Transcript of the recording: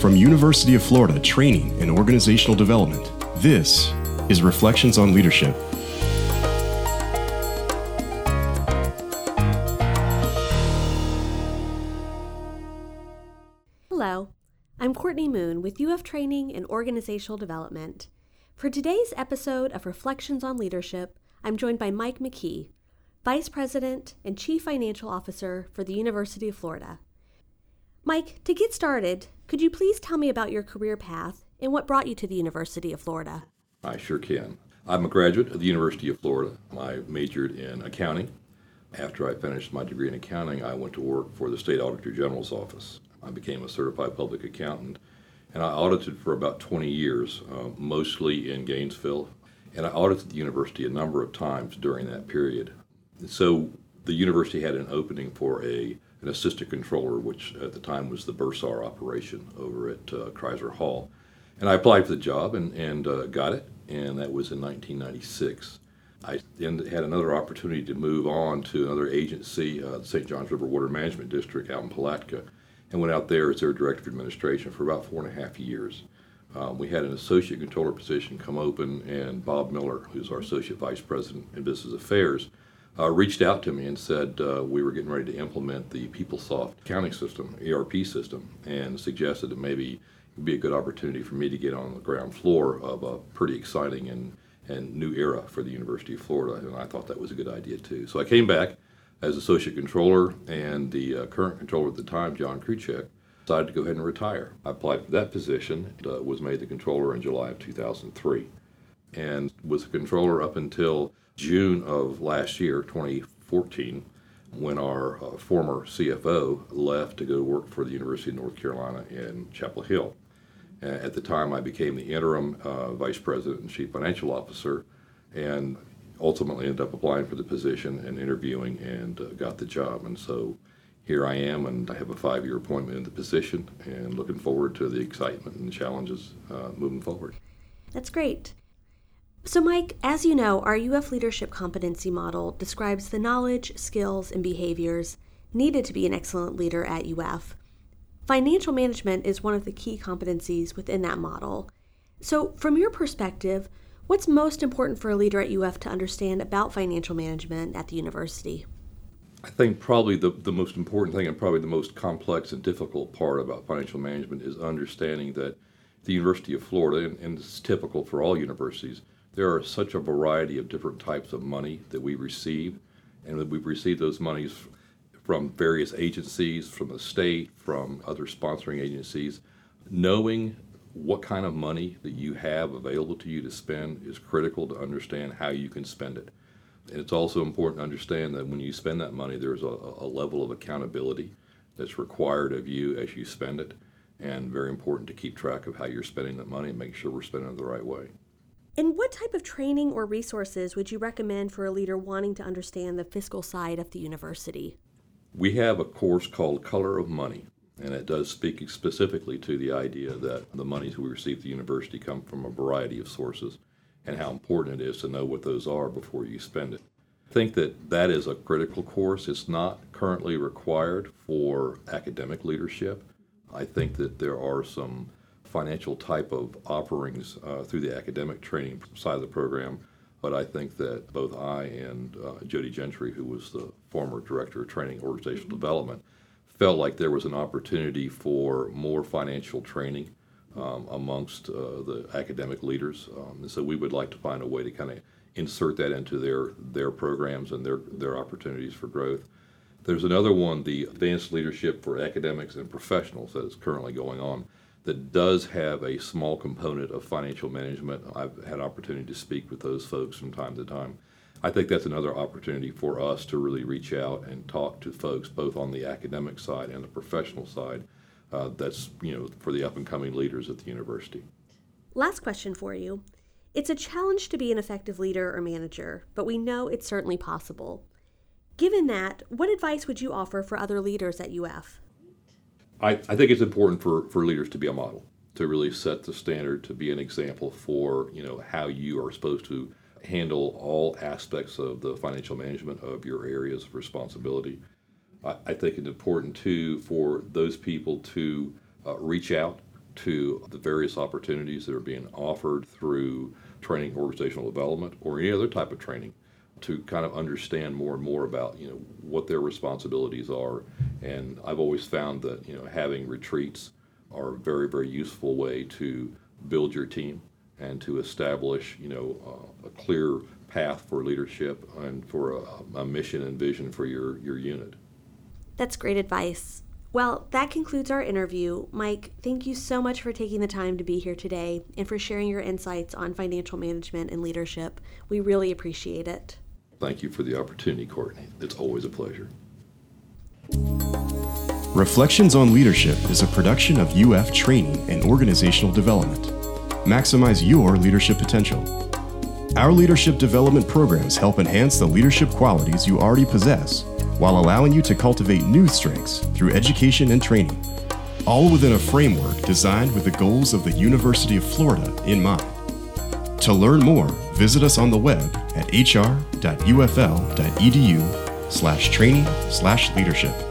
From University of Florida Training and Organizational Development, this is Reflections on Leadership. Hello, I'm Courtney Moon with UF Training and Organizational Development. For today's episode of Reflections on Leadership, I'm joined by Mike McKee, Vice President and Chief Financial Officer for the University of Florida. Mike, to get started, could you please tell me about your career path and what brought you to the University of Florida? I sure can. I'm a graduate of the University of Florida. I majored in accounting. After I finished my degree in accounting, I went to work for the State Auditor General's office. I became a certified public accountant, and I audited for about 20 years, uh, mostly in Gainesville. And I audited the university a number of times during that period. So the university had an opening for a an assistant controller, which at the time was the Bursar operation over at uh, Criser Hall. And I applied for the job and, and uh, got it, and that was in 1996. I then had another opportunity to move on to another agency, uh, the St. Johns River Water Management District out in Palatka, and went out there as their director of administration for about four and a half years. Um, we had an associate controller position come open, and Bob Miller, who's our associate vice president in business affairs, uh, reached out to me and said uh, we were getting ready to implement the PeopleSoft accounting system, ERP system, and suggested that maybe it would be a good opportunity for me to get on the ground floor of a pretty exciting and, and new era for the University of Florida. And I thought that was a good idea too. So I came back as associate controller, and the uh, current controller at the time, John Kruchek, decided to go ahead and retire. I applied for that position, uh, was made the controller in July of 2003, and was a controller up until June of last year, 2014, when our uh, former CFO left to go work for the University of North Carolina in Chapel Hill. At the time, I became the interim uh, vice president and chief financial officer, and ultimately ended up applying for the position and interviewing and uh, got the job. And so here I am, and I have a five year appointment in the position, and looking forward to the excitement and challenges uh, moving forward. That's great. So, Mike, as you know, our UF Leadership Competency Model describes the knowledge, skills, and behaviors needed to be an excellent leader at UF. Financial management is one of the key competencies within that model. So, from your perspective, what's most important for a leader at UF to understand about financial management at the university? I think probably the, the most important thing and probably the most complex and difficult part about financial management is understanding that the University of Florida, and, and it's typical for all universities, there are such a variety of different types of money that we receive, and we've received those monies from various agencies, from the state, from other sponsoring agencies. Knowing what kind of money that you have available to you to spend is critical to understand how you can spend it. And it's also important to understand that when you spend that money, there's a, a level of accountability that's required of you as you spend it, and very important to keep track of how you're spending that money and make sure we're spending it the right way. And what type of training or resources would you recommend for a leader wanting to understand the fiscal side of the university? We have a course called Color of Money, and it does speak specifically to the idea that the monies we receive at the university come from a variety of sources and how important it is to know what those are before you spend it. I think that that is a critical course. It's not currently required for academic leadership. I think that there are some financial type of offerings uh, through the academic training side of the program. But I think that both I and uh, Jody Gentry, who was the former director of training organizational development, felt like there was an opportunity for more financial training um, amongst uh, the academic leaders. Um, and so we would like to find a way to kind of insert that into their their programs and their their opportunities for growth. There's another one, the Advanced Leadership for Academics and Professionals, that is currently going on that does have a small component of financial management. I've had opportunity to speak with those folks from time to time. I think that's another opportunity for us to really reach out and talk to folks both on the academic side and the professional side. Uh, that's you know for the up and coming leaders at the university. Last question for you. It's a challenge to be an effective leader or manager, but we know it's certainly possible. Given that, what advice would you offer for other leaders at UF? I, I think it's important for, for leaders to be a model, to really set the standard, to be an example for you know how you are supposed to handle all aspects of the financial management of your areas of responsibility. I, I think it's important too for those people to uh, reach out to the various opportunities that are being offered through training organizational development or any other type of training to kind of understand more and more about you know what their responsibilities are and I've always found that you know having retreats are a very very useful way to build your team and to establish you know uh, a clear path for leadership and for a, a mission and vision for your your unit. That's great advice. Well, that concludes our interview. Mike, thank you so much for taking the time to be here today and for sharing your insights on financial management and leadership. We really appreciate it. Thank you for the opportunity, Courtney. It's always a pleasure. Reflections on Leadership is a production of UF Training and Organizational Development. Maximize your leadership potential. Our leadership development programs help enhance the leadership qualities you already possess while allowing you to cultivate new strengths through education and training, all within a framework designed with the goals of the University of Florida in mind. To learn more, visit us on the web at hr.ufl.edu slash training slash leadership.